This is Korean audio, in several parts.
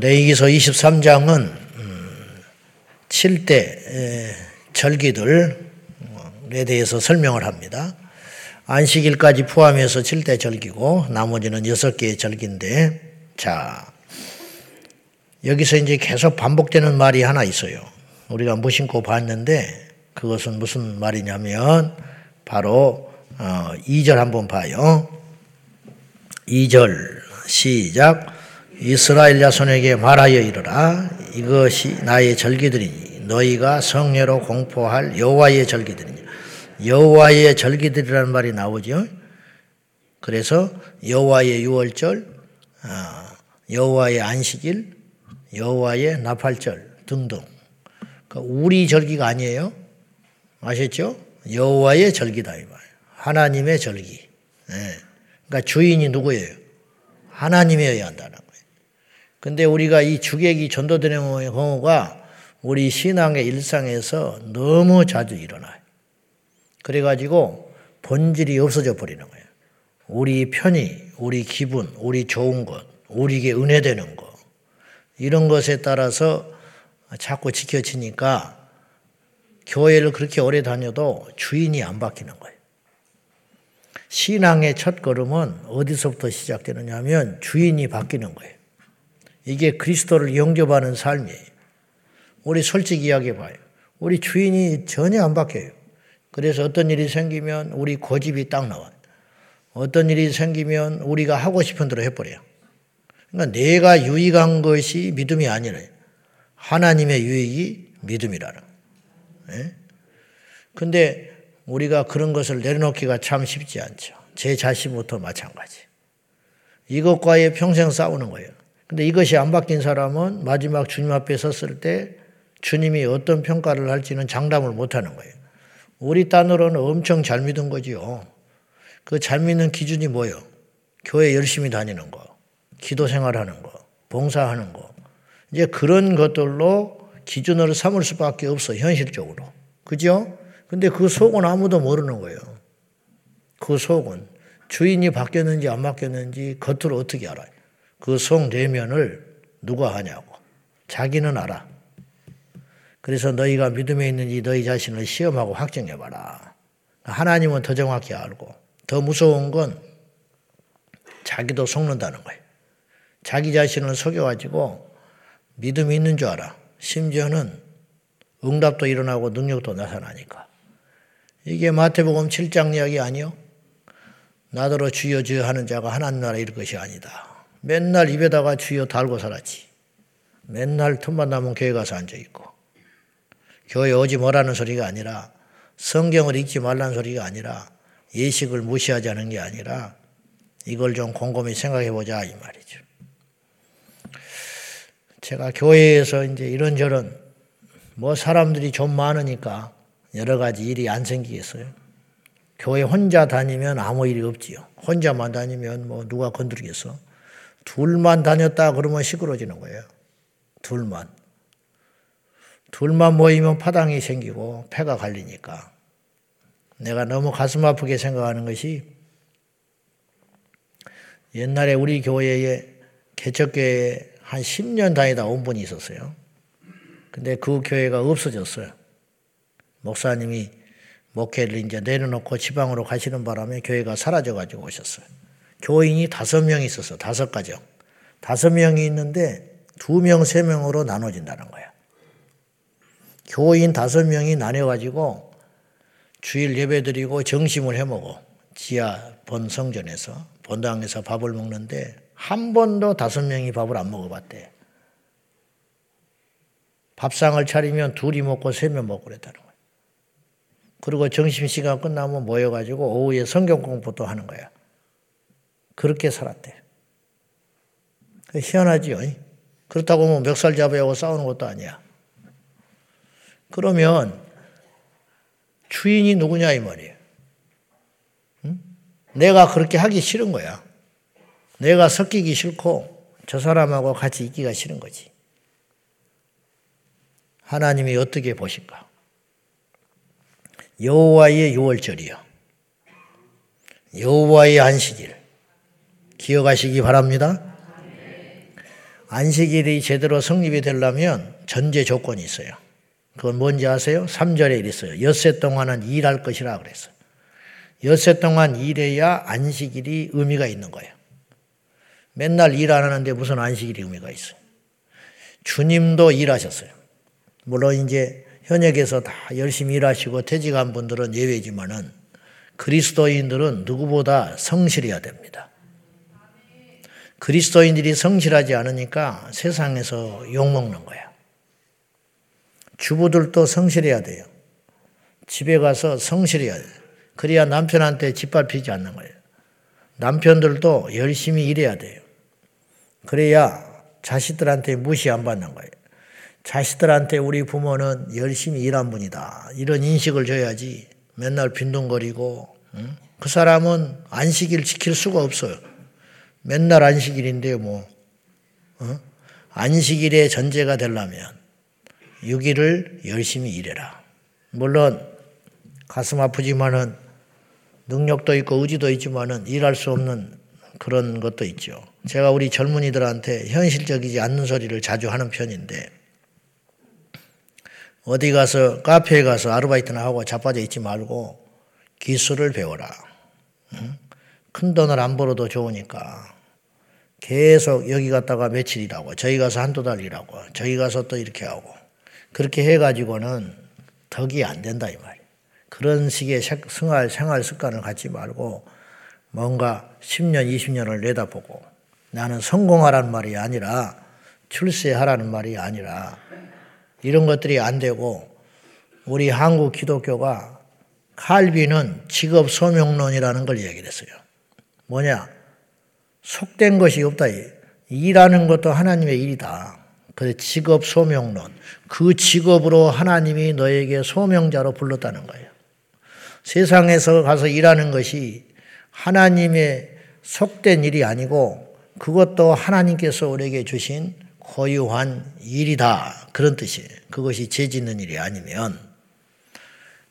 레이기서 23장은 7대 절기들에 대해서 설명을 합니다. 안식일까지 포함해서 7대 절기고 나머지는 6개의 절기인데 자 여기서 이제 계속 반복되는 말이 하나 있어요. 우리가 무심코 봤는데 그것은 무슨 말이냐면 바로 2절 어, 한번 봐요. 2절 시작 이스라엘 자손에게 말하여 이르라 이것이 나의 절기들이니 너희가 성례로 공포할 여호와의 절기들이니 여호와의 절기들이라는 말이 나오죠. 그래서 여호와의 유월절, 아, 여호와의 안식일, 여호와의 나팔절 등등. 그러니까 우리 절기가 아니에요. 아셨죠? 여호와의 절기다 이 말. 하나님의 절기. 네. 그러니까 주인이 누구예요? 하나님이어야 한다는 거예요. 근데 우리가 이 주객이 전도되는 경우가 우리 신앙의 일상에서 너무 자주 일어나요. 그래가지고 본질이 없어져 버리는 거예요. 우리 편의, 우리 기분, 우리 좋은 것, 우리에게 은혜되는 것, 이런 것에 따라서 자꾸 지켜지니까 교회를 그렇게 오래 다녀도 주인이 안 바뀌는 거예요. 신앙의 첫 걸음은 어디서부터 시작되느냐 하면 주인이 바뀌는 거예요. 이게 그리스도를 영접하는 삶이에요. 우리 솔직히 이야기해 봐요. 우리 주인이 전혀 안 바뀌어요. 그래서 어떤 일이 생기면 우리 고집이 딱 나와요. 어떤 일이 생기면 우리가 하고 싶은 대로 해버려요. 그러니까 내가 유익한 것이 믿음이 아니라 하나님의 유익이 믿음이라는 예? 근데 우리가 그런 것을 내려놓기가 참 쉽지 않죠. 제 자신부터 마찬가지. 이것과의 평생 싸우는 거예요. 근데 이것이 안 바뀐 사람은 마지막 주님 앞에 섰을 때 주님이 어떤 평가를 할지는 장담을 못 하는 거예요. 우리 딴으로는 엄청 잘 믿은 거지요. 그 잘 믿는 기준이 뭐예요? 교회 열심히 다니는 거, 기도 생활하는 거, 봉사하는 거. 이제 그런 것들로 기준으로 삼을 수밖에 없어, 현실적으로. 그죠? 근데 그 속은 아무도 모르는 거예요. 그 속은. 주인이 바뀌었는지 안 바뀌었는지 겉으로 어떻게 알아요? 그 속 내면을 누가 하냐고. 자기는 알아. 그래서 너희가 믿음에 있는지 너희 자신을 시험하고 확정해봐라. 하나님은 더 정확히 알고 더 무서운 건 자기도 속는다는 거예요. 자기 자신을 속여가지고 믿음이 있는 줄 알아. 심지어는 응답도 일어나고 능력도 나타나니까. 이게 마태복음 7장 이야기 아니요? 나더러 주여 주여 하는 자가 하나님 나라 이럴 것이 아니다. 맨날 입에다가 주여 달고 살았지. 맨날 틈만 나면 교회 가서 앉아있고. 교회 오지 말라는 소리가 아니라 성경을 읽지 말라는 소리가 아니라 예식을 무시하자는 게 아니라 이걸 좀 곰곰이 생각해 보자 이 말이죠. 제가 교회에서 이제 이런저런 뭐 사람들이 좀 많으니까 여러 가지 일이 안 생기겠어요. 교회 혼자 다니면 아무 일이 없지요. 혼자만 다니면 뭐 누가 건드리겠어. 둘만 다녔다 그러면 시끄러지는 거예요. 둘만. 둘만 모이면 파당이 생기고 폐가 갈리니까 내가 너무 가슴 아프게 생각하는 것이 옛날에 우리 교회에 개척교회에 한 10년 다니다 온 분이 있었어요. 근데 그 교회가 없어졌어요. 목사님이 목회를 이제 내려놓고 지방으로 가시는 바람에 교회가 사라져가지고 오셨어요. 교인이 다섯 명 있었어, 다섯 가정. 다섯 명이 있는데 두 명, 세 명으로 나눠진다는 거야. 교인 다섯 명이 나뉘어가지고 주일 예배 드리고 정심을 해 먹어. 지하 본 성전에서, 본당에서 밥을 먹는데 한 번도 다섯 명이 밥을 안 먹어봤대. 밥상을 차리면 둘이 먹고 세 명 먹고 그랬다는 거야. 그리고 점심시간 끝나면 모여가지고 오후에 성경 공부도 하는 거야. 그렇게 살았대. 희한하지요. 그렇다고 뭐 멱살 잡아야고 싸우는 것도 아니야. 그러면 주인이 누구냐 이 말이에요. 응? 내가 그렇게 하기 싫은 거야. 내가 섞이기 싫고 저 사람하고 같이 있기가 싫은 거지. 하나님이 어떻게 보실까? 여호와의 유월절이요. 여호와의 안식일. 기억하시기 바랍니다. 안식일이 제대로 성립이 되려면 전제 조건이 있어요. 그건 뭔지 아세요? 3절에 이랬어요. 엿새 동안은 일할 것이라 그랬어요. 엿새 동안 일해야 안식일이 의미가 있는 거예요. 맨날 일 안 하는데 무슨 안식일이 의미가 있어요. 주님도 일하셨어요. 물론 이제 현역에서 다 열심히 일하시고 퇴직한 분들은 예외지만은 그리스도인들은 누구보다 성실해야 됩니다. 그리스도인들이 성실하지 않으니까 세상에서 욕먹는 거야. 주부들도 성실해야 돼요. 집에 가서 성실해야 돼요. 그래야 남편한테 짓밟히지 않는 거예요. 남편들도 열심히 일해야 돼요. 그래야 자식들한테 무시 안 받는 거예요. 자식들한테 우리 부모는 열심히 일한 분이다. 이런 인식을 줘야지 맨날 빈둥거리고 응? 그 사람은 안식일 지킬 수가 없어요. 맨날 안식일인데 뭐 어? 안식일의 전제가 되려면 6일을 열심히 일해라. 물론 가슴 아프지만은 능력도 있고 의지도 있지만은 일할 수 없는 그런 것도 있죠. 제가 우리 젊은이들한테 현실적이지 않는 소리를 자주 하는 편인데 어디 가서 카페에 가서 아르바이트나 하고 자빠져 있지 말고 기술을 배워라. 큰 돈을 안 벌어도 좋으니까 계속 여기 갔다가 며칠 일하고 저기 가서 한두 달 일하고 저기 가서 또 이렇게 하고 그렇게 해가지고는 덕이 안 된다 이 말이에요. 그런 식의 생활, 생활 습관을 갖지 말고 뭔가 10년, 20년을 내다보고 나는 성공하라는 말이 아니라 출세하라는 말이 아니라 이런 것들이 안 되고 우리 한국 기독교가 칼빈은 직업 소명론이라는 걸 얘기를 했어요. 뭐냐? 속된 것이 없다. 일하는 것도 하나님의 일이다. 그 직업 소명론. 그 직업으로 하나님이 너에게 소명자로 불렀다는 거예요. 세상에서 가서 일하는 것이 하나님의 속된 일이 아니고 그것도 하나님께서 우리에게 주신 고유한 일이다. 그런 뜻이에요. 그것이 죄 짓는 일이 아니면.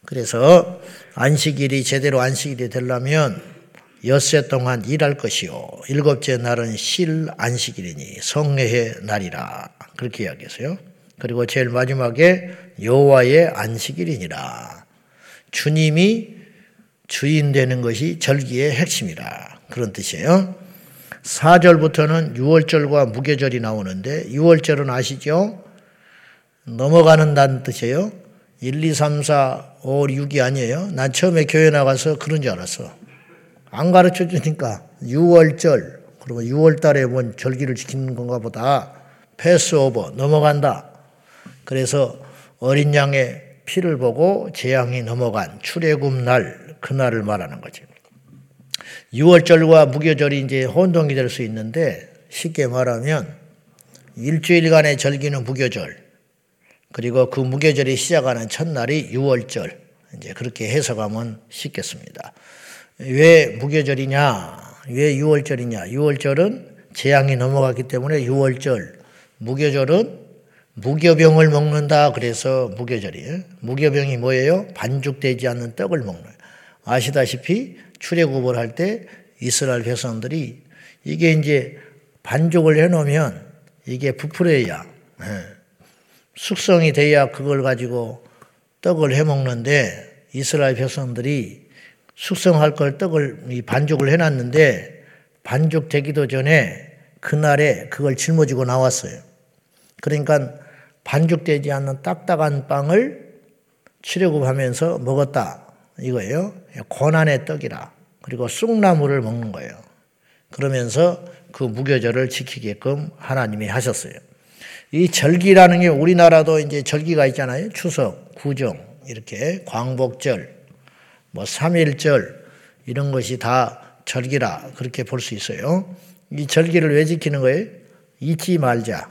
그래서 안식일이 제대로 안식일이 되려면 엿새 동안 일할 것이요. 일곱째 날은 실 안식일이니 성례의 날이라. 그렇게 이야기했어요. 그리고 제일 마지막에 여호와의 안식일이니라. 주님이 주인 되는 것이 절기의 핵심이라. 그런 뜻이에요. 4절부터는 6월절과 무교절이 나오는데 6월절은 아시죠? 넘어가는다는 뜻이에요. 1, 2, 3, 4, 5, 6이 아니에요. 난 처음에 교회 나가서 그런 줄 알았어. 안 가르쳐 주니까 6월절, 그리고 6월 달에 뭔 절기를 지키는 건가 보다. 패스오버, 넘어간다. 그래서 어린 양의 피를 보고 재앙이 넘어간 출애굽 날, 그날을 말하는 거죠. 6월절과 무교절이 이제 혼동이 될 수 있는데 쉽게 말하면 일주일간의 절기는 무교절 그리고 그 무교절이 시작하는 첫날이 6월절 이제 그렇게 해석하면 쉽겠습니다. 왜 무교절이냐? 왜 6월절이냐? 6월절은 재앙이 넘어갔기 때문에 6월절. 무교절은 무교병을 먹는다 그래서 무교절이에요. 무교병이 뭐예요? 반죽되지 않는 떡을 먹는. 아시다시피 출애굽을 할 때 이스라엘 백성들이 이게 이제 반죽을 해놓으면 이게 부풀어야 예. 숙성이 돼야 그걸 가지고 떡을 해 먹는데 이스라엘 백성들이 숙성할 걸 떡을 반죽을 해놨는데 반죽되기도 전에 그날에 그걸 짊어지고 나왔어요. 그러니까 반죽되지 않는 딱딱한 빵을 출애굽하면서 먹었다 이거예요. 고난의 떡이라. 그리고 쑥나물을 먹는 거예요. 그러면서 그 무교절을 지키게끔 하나님이 하셨어요. 이 절기라는 게 우리나라도 이제 절기가 있잖아요. 추석, 구정, 이렇게 광복절, 뭐 삼일절 이런 것이 다 절기라 그렇게 볼 수 있어요. 이 절기를 왜 지키는 거예요? 잊지 말자.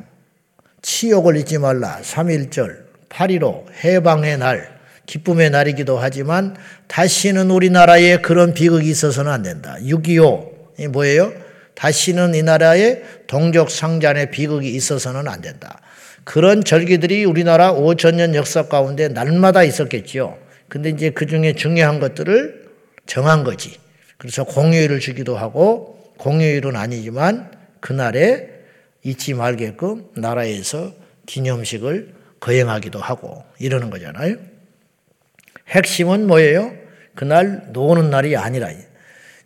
치욕을 잊지 말라. 삼일절, 8.15 해방의 날, 기쁨의 날이기도 하지만 다시는 우리나라에 그런 비극이 있어서는 안 된다. 6.25이 뭐예요? 다시는 이 나라에 동족 상잔의 비극이 있어서는 안 된다. 그런 절기들이 우리나라 5천년 역사 가운데 날마다 있었겠죠. 근데 이제 그 중에 중요한 것들을 정한 거지. 그래서 공휴일을 주기도 하고 공휴일은 아니지만 그날에 잊지 말게끔 나라에서 기념식을 거행하기도 하고 이러는 거잖아요. 핵심은 뭐예요? 그날 노는 날이 아니라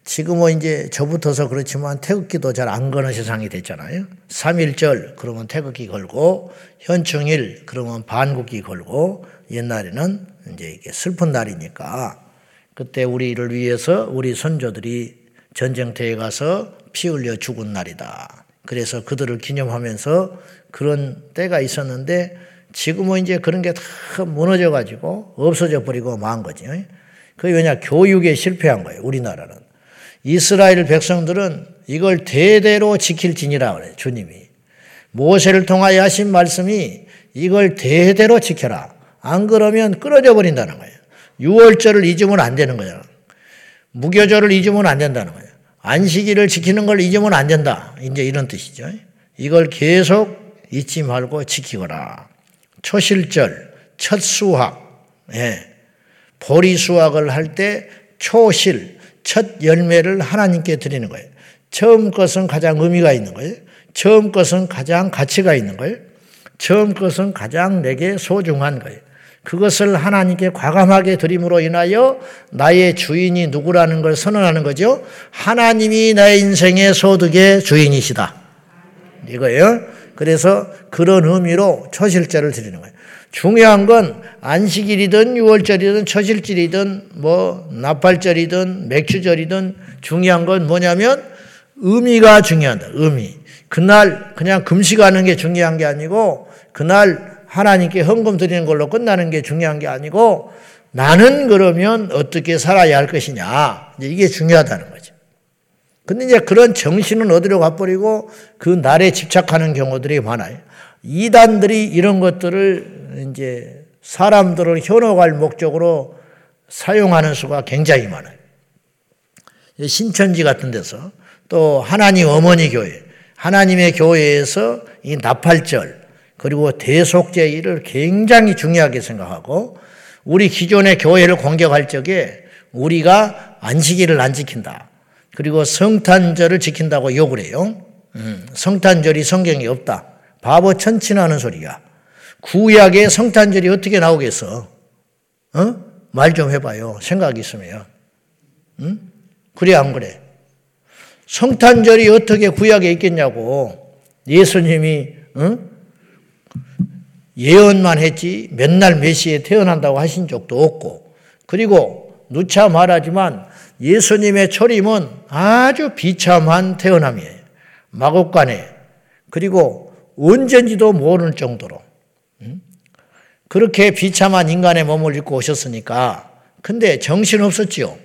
지금은 이제 저부터서 그렇지만 태극기도 잘 안 거는 세상이 됐잖아요. 3.1절 그러면 태극기 걸고 현충일 그러면 반국기 걸고 옛날에는 이제 이게 슬픈 날이니까 그때 우리를 위해서 우리 선조들이 전쟁터에 가서 피 흘려 죽은 날이다. 그래서 그들을 기념하면서 그런 때가 있었는데 지금은 이제 그런 게 다 무너져 가지고 없어져 버리고 만 거지. 그게 왜냐? 교육에 실패한 거예요. 우리나라는. 이스라엘 백성들은 이걸 대대로 지킬 진이라 그래요. 주님이. 모세를 통하여 하신 말씀이 이걸 대대로 지켜라. 안 그러면 끊어져 버린다는 거예요. 6월절을 잊으면 안 되는 거예요. 무교절을 잊으면 안 된다는 거예요. 안식일을 지키는 걸 잊으면 안 된다. 이제 이런 뜻이죠. 이걸 계속 잊지 말고 지키거라. 초실절, 첫 수확, 예. 보리 수확을 할 때 초실, 첫 열매를 하나님께 드리는 거예요. 처음 것은 가장 의미가 있는 거예요. 처음 것은 가장 가치가 있는 거예요. 처음 것은 가장 내게 소중한 거예요. 그것을 하나님께 과감하게 드림으로 인하여 나의 주인이 누구라는 걸 선언하는 거죠. 하나님이 나의 인생의 소득의 주인이시다. 이거예요. 그래서 그런 의미로 초실절을 드리는 거예요. 중요한 건 안식일이든 유월절이든 초실절이든 뭐 나팔절이든 맥주절이든 중요한 건 뭐냐면 의미가 중요하다. 의미. 그날 그냥 금식하는 게 중요한 게 아니고 그날 하나님께 헌금 드리는 걸로 끝나는 게 중요한 게 아니고 나는 그러면 어떻게 살아야 할 것이냐. 이게 중요하다는 거죠. 근데 이제 그런 정신은 어디로 가버리고 그 날에 집착하는 경우들이 많아요. 이단들이 이런 것들을 이제 사람들을 현혹할 목적으로 사용하는 수가 굉장히 많아요. 신천지 같은 데서 또 하나님 어머니 교회, 하나님의 교회에서 이 나팔절, 그리고 대속제일을 굉장히 중요하게 생각하고 우리 기존의 교회를 공격할 적에 우리가 안식일을 안 지킨다. 그리고 성탄절을 지킨다고 욕을 해요. 음, 성탄절이 성경에 없다. 바보 천친하는 소리야. 구약에 성탄절이 어떻게 나오겠어? 어? 말 좀 해봐요. 생각 있으면. 음? 그래, 안 그래? 성탄절이 어떻게 구약에 있겠냐고. 예수님이, 어? 예언만 했지 맨날 메시에 태어난다고 하신 적도 없고 그리고 누차 말하지만 예수님의 초림은 아주 비참한 태어남이에요. 마곡간에 그리고 언젠지도 모르는 정도로 그렇게 비참한 인간의 몸을 입고 오셨으니까 근데 정신 없었지요.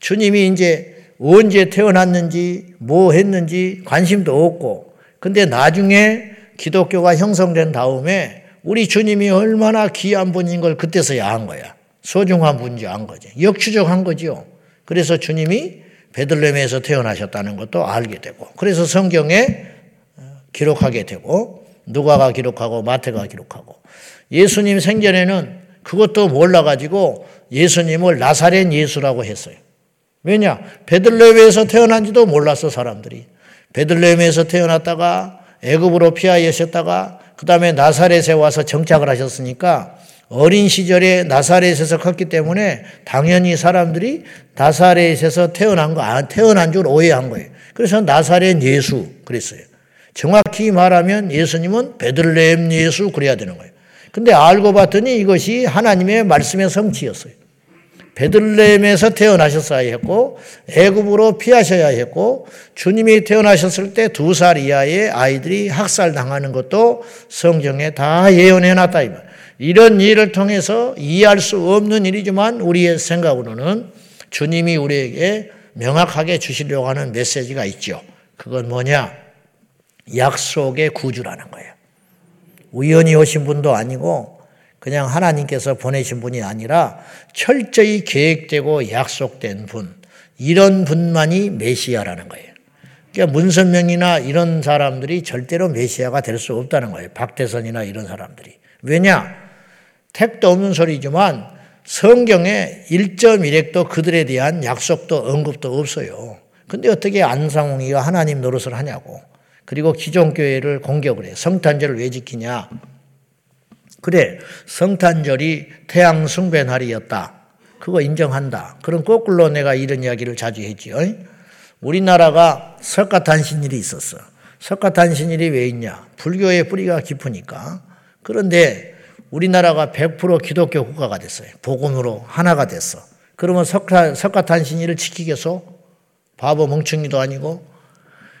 주님이 이제 언제 태어났는지 뭐 했는지 관심도 없고 근데 나중에 기독교가 형성된 다음에 우리 주님이 얼마나 귀한 분인 걸 그때서야 한 거야. 소중한 분인지 안 거지. 역추적한 거죠. 그래서 주님이 베들레헴에서 태어나셨다는 것도 알게 되고, 그래서 성경에 어, 기록하게 되고, 누가가 기록하고 마태가 기록하고, 예수님 생전에는 그것도 몰라가지고 예수님을 나사렛 예수라고 했어요. 왜냐? 베들레헴에서 태어난지도 몰랐어 사람들이. 베들레헴에서 태어났다가 애굽으로 피하셨다가 그 다음에 나사렛에 와서 정착을 하셨으니까 어린 시절에 나사렛에서 컸기 때문에 당연히 사람들이 나사렛에서 태어난 거, 태어난 줄 오해한 거예요. 그래서 나사렛 예수 그랬어요. 정확히 말하면 예수님은 베들레헴 예수 그래야 되는 거예요. 근데 알고 봤더니 이것이 하나님의 말씀의 성취였어요. 베들레헴에서 태어나셨어야 했고 애굽으로 피하셔야 했고 주님이 태어나셨을 때 두 살 이하의 아이들이 학살 당하는 것도 성경에 다 예언해 놨다 이 말. 이런 일을 통해서 이해할 수 없는 일이지만 우리의 생각으로는 주님이 우리에게 명확하게 주시려고 하는 메시지가 있죠. 그건 뭐냐? 약속의 구주라는 거예요. 우연히 오신 분도 아니고 그냥 하나님께서 보내신 분이 아니라 철저히 계획되고 약속된 분, 이런 분만이 메시아라는 거예요. 그러니까 문선명이나 이런 사람들이 절대로 메시아가 될 수 없다는 거예요. 박대선이나 이런 사람들이. 왜냐? 택도 없는 소리지만 성경에 1.1핵도 그들에 대한 약속도 언급도 없어요. 근데 어떻게 안상홍이가 하나님 노릇을 하냐고. 그리고 기존 교회를 공격을 해. 성탄절을 왜 지키냐? 그래, 성탄절이 태양 숭배 날이었다. 그거 인정한다. 그럼 거꾸로 내가 이런 이야기를 자주 했지요. 우리나라가 석가탄신일이 있었어. 석가탄신일이 왜 있냐? 불교의 뿌리가 깊으니까. 그런데 우리나라가 100% 기독교 국가가 됐어요. 복음으로 하나가 됐어. 그러면 석가, 석가탄신일을 지키겠어? 바보 멍청이도 아니고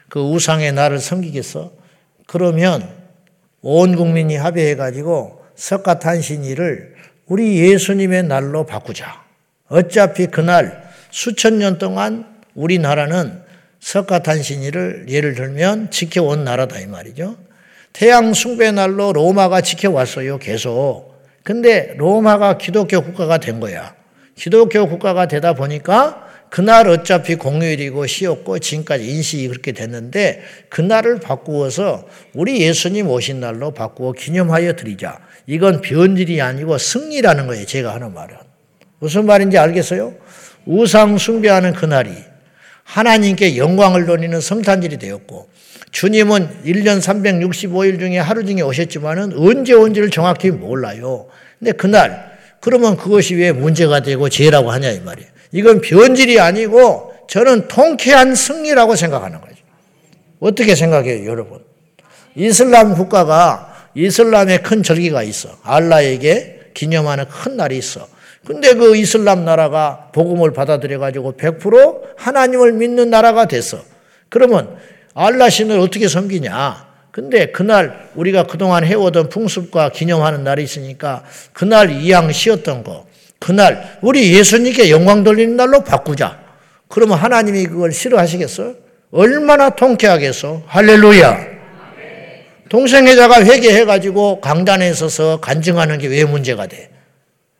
그 우상의 나를 섬기겠어? 그러면 온 국민이 합의해가지고 석가탄신일을 우리 예수님의 날로 바꾸자. 어차피 그날 수천 년 동안 우리나라는 석가탄신일을 예를 들면 지켜온 나라다 이 말이죠. 태양 숭배 날로 로마가 지켜왔어요. 계속. 근데 로마가 기독교 국가가 된 거야. 기독교 국가가 되다 보니까 그날 어차피 공휴일이고 쉬었고 지금까지 인식이 그렇게 됐는데 그날을 바꾸어서 우리 예수님 오신 날로 바꾸어 기념하여 드리자. 이건 변질이 아니고 승리라는 거예요. 제가 하는 말은. 무슨 말인지 알겠어요? 우상 숭배하는 그날이 하나님께 영광을 돌리는 성탄절이 되었고 주님은 1년 365일 중에 하루 중에 오셨지만은 언제 온지를 정확히 몰라요. 근데 그날 그러면 그것이 왜 문제가 되고 죄라고 하냐 이 말이에요. 이건 변질이 아니고 저는 통쾌한 승리라고 생각하는 거죠. 어떻게 생각해요, 여러분? 이슬람 국가가 이슬람의 큰 절기가 있어. 알라에게 기념하는 큰 날이 있어. 근데 그 이슬람 나라가 복음을 받아들여 가지고 100% 하나님을 믿는 나라가 됐어. 그러면 알라 신을 어떻게 섬기냐? 근데 그날 우리가 그동안 해오던 풍습과 기념하는 날이 있으니까 그날 이양 쉬었던 거, 그날 우리 예수님께 영광 돌리는 날로 바꾸자. 그러면 하나님이 그걸 싫어하시겠어? 얼마나 통쾌하겠어? 할렐루야. 동생회자가 회개해가지고 강단에 서서 간증하는 게 왜 문제가 돼?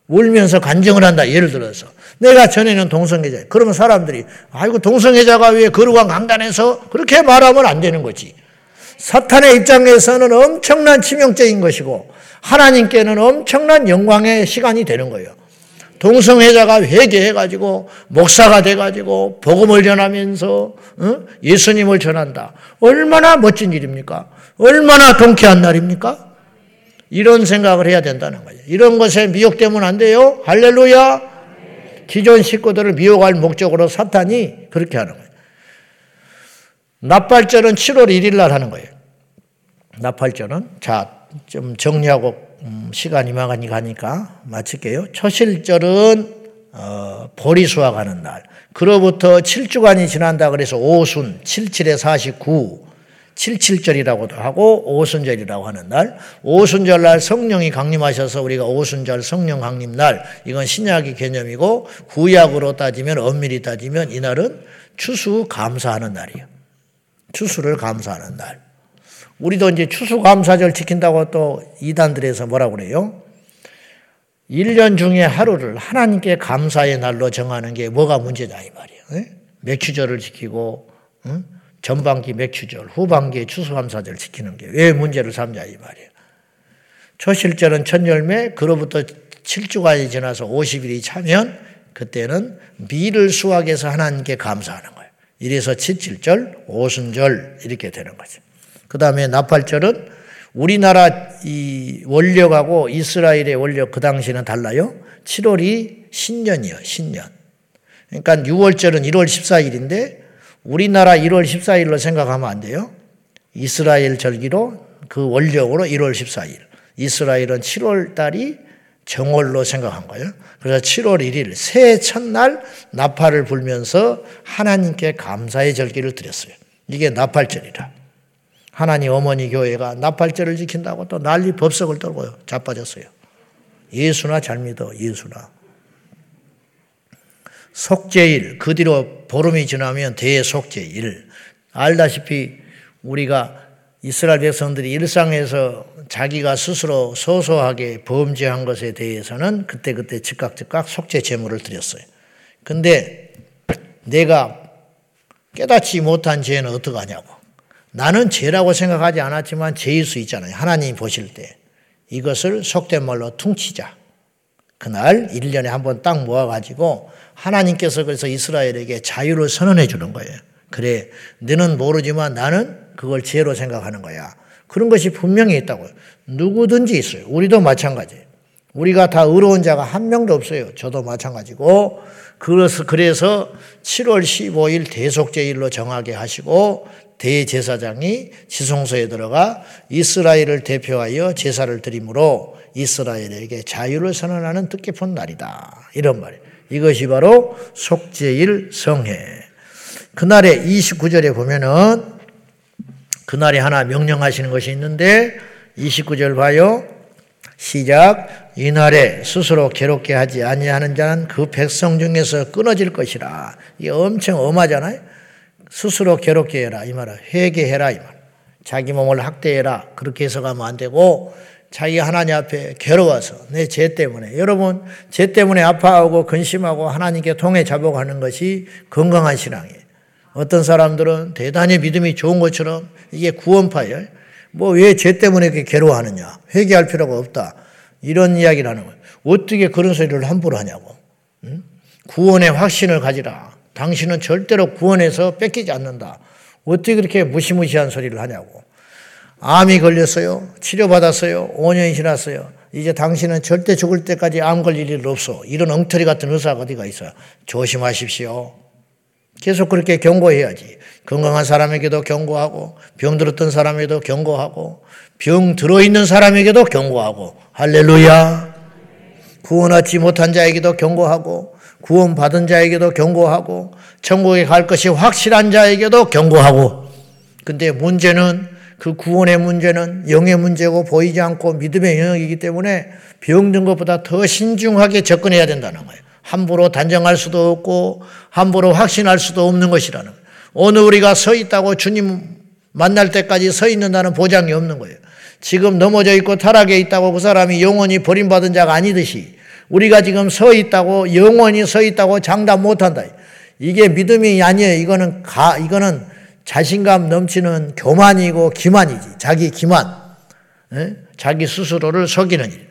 울면서 간증을 한다. 예를 들어서. 내가 전에는 동성애자. 그러면 사람들이, 아이고, 동성애자가 왜 거룩한 강단에서 그렇게 말하면 안 되는 거지. 사탄의 입장에서는 엄청난 치명적인 것이고, 하나님께는 엄청난 영광의 시간이 되는 거예요. 동성애자가 회개해가지고, 목사가 돼가지고, 복음을 전하면서, 어? 예수님을 전한다. 얼마나 멋진 일입니까? 얼마나 통쾌한 날입니까? 이런 생각을 해야 된다는 거죠. 이런 것에 미혹되면 안 돼요. 할렐루야. 기존 식구들을 미혹할 목적으로 사탄이 그렇게 하는 거예요. 납발절은 7월 1일 날 하는 거예요. 납발절은 자, 좀 정리하고 음, 시간이 많이 가니까 마칠게요. 초실절은 어, 보리 수확하는 날. 그로부터 7주간이 지난다 그래서 오순 77에 49 77절이라고도 하고 오순절이라고 하는 날, 오순절 날 성령이 강림하셔서 우리가 오순절 성령 강림 날, 이건 신약의 개념이고 구약으로 따지면 엄밀히 따지면 이날은 추수 감사하는 날이에요. 추수를 감사하는 날. 우리도 이제 추수 감사절 지킨다고 또 이단들에서 뭐라고 그래요? 1년 중에 하루를 하나님께 감사의 날로 정하는 게 뭐가 문제냐 이 말이에요. 맥주절을 지키고 응? 전반기 맥추절, 후반기 추수감사절 지키는 게 왜 문제를 삼냐 이 말이에요. 초실절은 첫 열매, 그로부터 7주간이 지나서 50일이 차면 그때는 미를 수확해서 하나님께 감사하는 거예요. 이래서 칠칠절, 오순절 이렇게 되는 거죠. 그 다음에 나팔절은 우리나라 이 원력하고 이스라엘의 원력 그 당시는 달라요. 7월이 신년이요, 신년. 그러니까 6월절은 1월 14일인데 우리나라 1월 14일로 생각하면 안 돼요. 이스라엘 절기로 그 원력으로 1월 14일. 이스라엘은 7월 달이 정월로 생각한 거예요. 그래서 7월 1일 새해 첫날 나팔을 불면서 하나님께 감사의 절기를 드렸어요. 이게 나팔절이라. 하나님 어머니 교회가 나팔절을 지킨다고 또 난리 법석을 떨고요. 자빠졌어요. 예수나 잘 믿어. 예수나. 속죄일, 그 뒤로 보름이 지나면 대속죄일. 알다시피 우리가 이스라엘 백성들이 일상에서 자기가 스스로 소소하게 범죄한 것에 대해서는 그때그때 즉각 즉각 속죄 제물을 드렸어요. 근데 내가 깨닫지 못한 죄는 어떡하냐고. 나는 죄라고 생각하지 않았지만 죄일 수 있잖아요. 하나님이 보실 때. 이것을 속된 말로 퉁치자. 그날 1년에 한 번 딱 모아가지고 하나님께서 그래서 이스라엘에게 자유를 선언해 주는 거예요. 그래, 너는 모르지만 나는 그걸 죄로 생각하는 거야. 그런 것이 분명히 있다고요. 누구든지 있어요. 우리도 마찬가지. 우리가 다 의로운 자가 한 명도 없어요. 저도 마찬가지고. 그래서, 그래서 7월 15일 대속제일로 정하게 하시고 대제사장이 지성소에 들어가 이스라엘을 대표하여 제사를 드림으로 이스라엘에게 자유를 선언하는 뜻깊은 날이다. 이런 말이에요. 이것이 바로 속죄일 성회. 그날에 29절에 보면은 그날에 하나 명령하시는 것이 있는데 29절 봐요. 시작. 이날에 스스로 괴롭게 하지 아니하는 자는 그 백성 중에서 끊어질 것이라. 이게 엄청 엄하잖아요. 스스로 괴롭게 해라 이 말은 회개해라 이 말. 자기 몸을 학대해라 그렇게 해서 가면 안 되고 자기 하나님 앞에 괴로워서 내 죄 때문에 여러분 죄 때문에 아파하고 근심하고 하나님께 통해 잡아가는 것이 건강한 신앙이에요. 어떤 사람들은 대단히 믿음이 좋은 것처럼 이게 구원파예요. 뭐 왜 죄 때문에 이렇게 괴로워하느냐? 회개할 필요가 없다. 이런 이야기를 하는 거예요. 어떻게 그런 소리를 함부로 하냐고. 응? 구원의 확신을 가지라. 당신은 절대로 구원해서 뺏기지 않는다. 어떻게 그렇게 무시무시한 소리를 하냐고. 암이 걸렸어요. 치료받았어요. 5년이 지났어요. 이제 당신은 절대 죽을 때까지 암 걸릴 일 없어. 이런 엉터리 같은 의사가 어디가 있어요. 조심하십시오. 계속 그렇게 경고해야지. 건강한 사람에게도 경고하고, 병 들었던 사람에게도 경고하고, 병 들어있는 사람에게도 경고하고, 할렐루야. 구원 얻지 못한 자에게도 경고하고, 구원 받은 자에게도 경고하고, 천국에 갈 것이 확실한 자에게도 경고하고, 근데 문제는 그 구원의 문제는 영의 문제고 보이지 않고 믿음의 영역이기 때문에 병든 것보다 더 신중하게 접근해야 된다는 거예요. 함부로 단정할 수도 없고 함부로 확신할 수도 없는 것이라는 거예요. 오늘 우리가 서 있다고 주님 만날 때까지 서 있는다는 보장이 없는 거예요. 지금 넘어져 있고 타락해 있다고 그 사람이 영원히 버림받은 자가 아니듯이 우리가 지금 서 있다고 영원히 서 있다고 장담 못 한다. 이게 믿음이 아니에요. 이거는 가 이거는 자신감 넘치는 교만이고 기만이지. 자기 기만. 에? 자기 스스로를 속이는 일.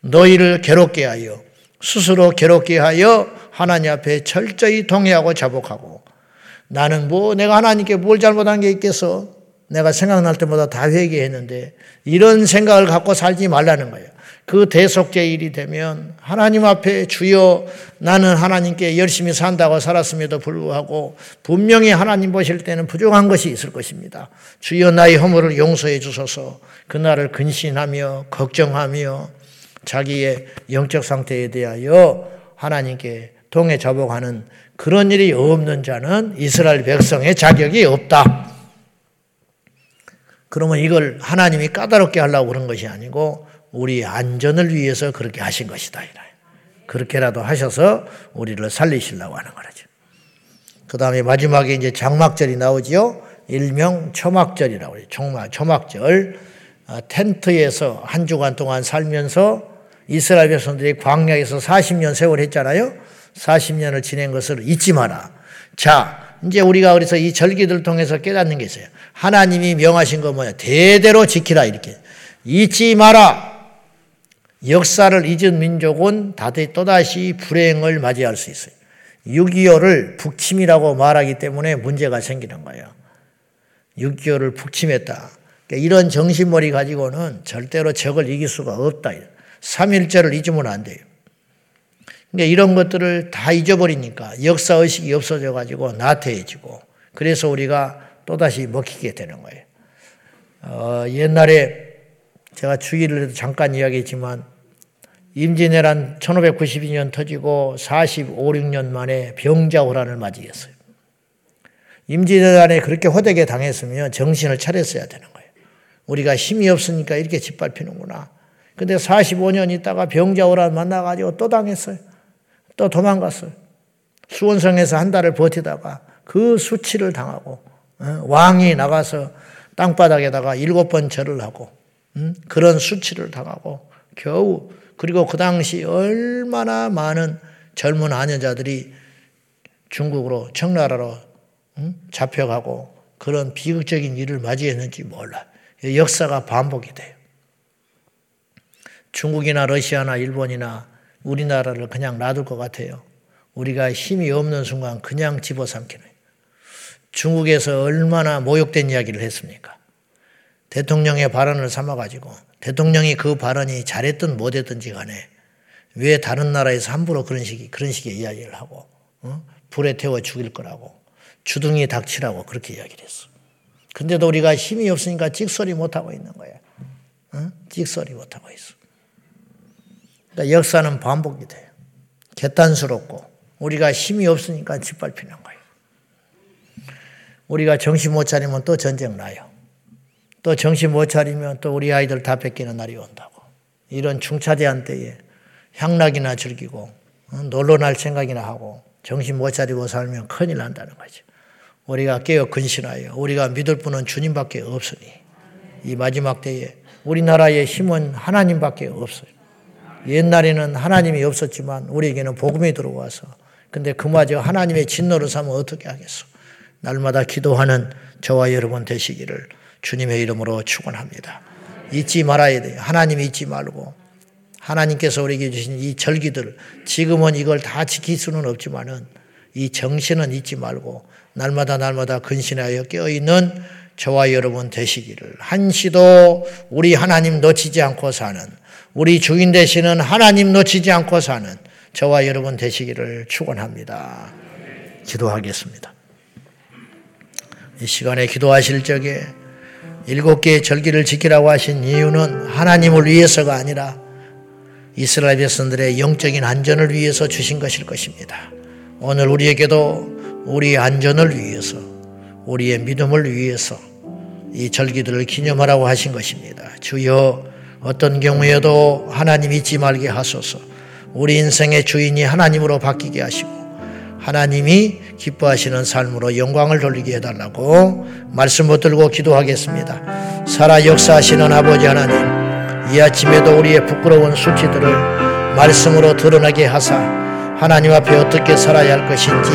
너희를 괴롭게 하여 스스로 괴롭게 하여 하나님 앞에 철저히 동의하고 자복하고 나는 뭐 내가 하나님께 뭘 잘못한 게 있겠어? 내가 생각날 때마다 다 회개했는데 이런 생각을 갖고 살지 말라는 거예요. 그 대속제일이 되면 하나님 앞에 주여 나는 하나님께 열심히 산다고 살았음에도 불구하고 분명히 하나님 보실 때는 부족한 것이 있을 것입니다. 주여 나의 허물을 용서해 주소서 그날을 근신하며 걱정하며 자기의 영적 상태에 대하여 하나님께 동해 자복하는 그런 일이 없는 자는 이스라엘 백성의 자격이 없다. 그러면 이걸 하나님이 까다롭게 하려고 그런 것이 아니고 우리 안전을 위해서 그렇게 하신 것이다. 그렇게라도 하셔서 우리를 살리시려고 하는 거죠. 그 다음에 마지막에 이제 장막절이 나오지요. 일명 초막절이라고 해요. 초막절. 아, 텐트에서 한 주간 동안 살면서 이스라엘 백성들이 광야에서 40년 세월 했잖아요. 40년을 지낸 것을 잊지 마라. 자, 이제 우리가 그래서 이 절기들 통해서 깨닫는 게 있어요. 하나님이 명하신 거 뭐냐? 대대로 지키라 이렇게. 잊지 마라. 역사를 잊은 민족은 다들 또다시 불행을 맞이할 수 있어요. 6.25를 북침이라고 말하기 때문에 문제가 생기는 거예요. 6.25를 북침했다. 그러니까 이런 정신머리 가지고는 절대로 적을 이길 수가 없다. 3.1절을 잊으면 안 돼요. 그러니까 이런 것들을 다 잊어버리니까 역사의식이 없어져 가지고 나태해지고 그래서 우리가 또다시 먹히게 되는 거예요. 어, 옛날에 제가 주기를 잠깐 이야기했지만 임진왜란 1592년 터지고 45, 6년 만에 병자호란을 맞이했어요. 임진왜란에 그렇게 호되게 당했으면 정신을 차렸어야 되는 거예요. 우리가 힘이 없으니까 이렇게 짓밟히는구나. 근데 45년 있다가 병자호란 만나가지고 또 당했어요. 또 도망갔어요. 수원성에서 한 달을 버티다가 그 수치를 당하고 어, 왕이 나가서 땅바닥에다가 일곱 번 절을 하고 그런 수치를 당하고 겨우 그리고 그 당시 얼마나 많은 젊은 아녀자들이 중국으로 청나라로 잡혀가고 그런 비극적인 일을 맞이했는지 몰라. 역사가 반복이 돼요. 중국이나 러시아나 일본이나 우리나라를 그냥 놔둘 것 같아요. 우리가 힘이 없는 순간 그냥 집어삼키는. 중국에서 얼마나 모욕된 이야기를 했습니까? 대통령의 발언을 삼아가지고 대통령이 그 발언이 잘했든 못했든지 간에 왜 다른 나라에서 함부로 그런 식의, 그런 식의 이야기를 하고, 어? 불에 태워 죽일 거라고, 주둥이 닥치라고 그렇게 이야기를 했어. 근데도 우리가 힘이 없으니까 찍소리 못하고 있는 거야. 어? 찍소리 못하고 있어. 그러니까 역사는 반복이 돼요. 개탄스럽고, 우리가 힘이 없으니까 짓밟히는 거예요. 우리가 정신 못 차리면 또 전쟁 나요. 또 정신 못 차리면 또 우리 아이들 다 뺏기는 날이 온다고. 이런 중차대한 때에 향락이나 즐기고 어, 놀러 날 생각이나 하고 정신 못 차리고 살면 큰일 난다는 거죠. 우리가 깨어 근신하여 우리가 믿을 분은 주님밖에 없으니 이 마지막 때에 우리나라의 힘은 하나님밖에 없어요. 옛날에는 하나님이 없었지만 우리에게는 복음이 들어와서 근데 그마저 하나님의 진노를 삼으면 어떻게 하겠어? 날마다 기도하는 저와 여러분 되시기를 주님의 이름으로 축원합니다. 잊지 말아야 돼요. 하나님 잊지 말고 하나님께서 우리에게 주신 이 절기들 지금은 이걸 다 지킬 수는 없지만은 이 정신은 잊지 말고 날마다 날마다 근신하여 깨어 있는 저와 여러분 되시기를 한시도 우리 하나님 놓치지 않고 사는 우리 주인 되시는 하나님 놓치지 않고 사는 저와 여러분 되시기를 축원합니다. 기도하겠습니다. 이 시간에 기도하실 적에 일곱 개의 절기를 지키라고 하신 이유는 하나님을 위해서가 아니라 이스라엘 백성들의 영적인 안전을 위해서 주신 것일 것입니다. 오늘 우리에게도 우리의 안전을 위해서, 우리의 믿음을 위해서 이 절기들을 기념하라고 하신 것입니다. 주여 어떤 경우에도 하나님 잊지 말게 하소서. 우리 인생의 주인이 하나님으로 바뀌게 하시고 하나님이 기뻐하시는 삶으로 영광을 돌리게 해달라고 말씀 붙들고 기도하겠습니다. 살아 역사하시는 아버지 하나님 이 아침에도 우리의 부끄러운 수치들을 말씀으로 드러나게 하사 하나님 앞에 어떻게 살아야 할 것인지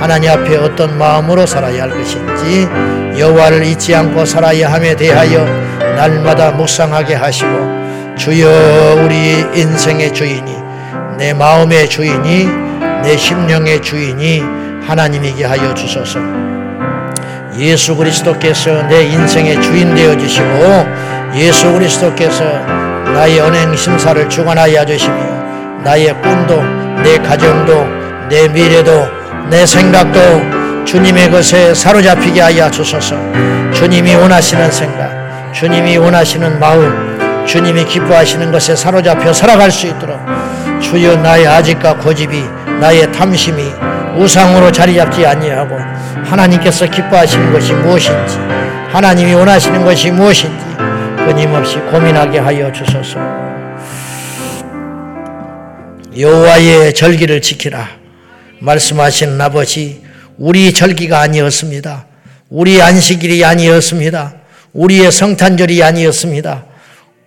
하나님 앞에 어떤 마음으로 살아야 할 것인지 여호와를 잊지 않고 살아야 함에 대하여 날마다 묵상하게 하시고 주여 우리 인생의 주인이 내 마음의 주인이 내 심령의 주인이 하나님이게 하여 주소서. 예수 그리스도께서 내 인생의 주인 되어 주시고 예수 그리스도께서 나의 언행 심사를 주관하여 주시며 나의 꿈도 내 가정도 내 미래도 내 생각도 주님의 것에 사로잡히게 하여 주소서 주님이 원하시는 생각 주님이 원하시는 마음 주님이 기뻐하시는 것에 사로잡혀 살아갈 수 있도록 주여 나의 아직과 고집이 나의 탐심이 우상으로 자리 잡지 아니하고 하나님께서 기뻐하시는 것이 무엇인지 하나님이 원하시는 것이 무엇인지 끊임없이 고민하게 하여 주소서. 여호와의 절기를 지키라. 말씀하시는 아버지, 우리 절기가 아니었습니다. 우리 안식일이 아니었습니다. 우리의 성탄절이 아니었습니다.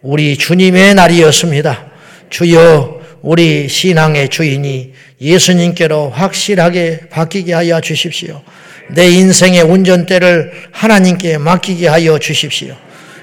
우리 주님의 날이었습니다. 주여, 우리 신앙의 주인이 예수님께로 확실하게 바뀌게 하여 주십시오. 내 인생의 운전대를 하나님께 맡기게 하여 주십시오.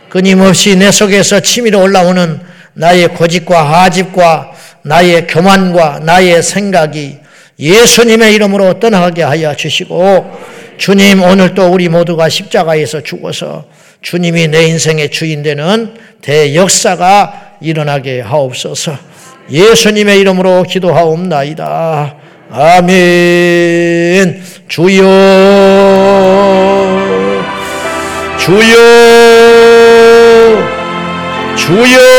끊임없이 내 속에서 치밀어 올라오는 나의 고집과 하집과 나의 교만과 나의 생각이 예수님의 이름으로 떠나게 하여 주시고 주님 오늘 또 우리 모두가 십자가에서 죽어서 주님이 내 인생의 주인 되는 대역사가 일어나게 하옵소서 예수님의 이름으로 기도하옵나이다. 아멘. 주여, 주여, 주여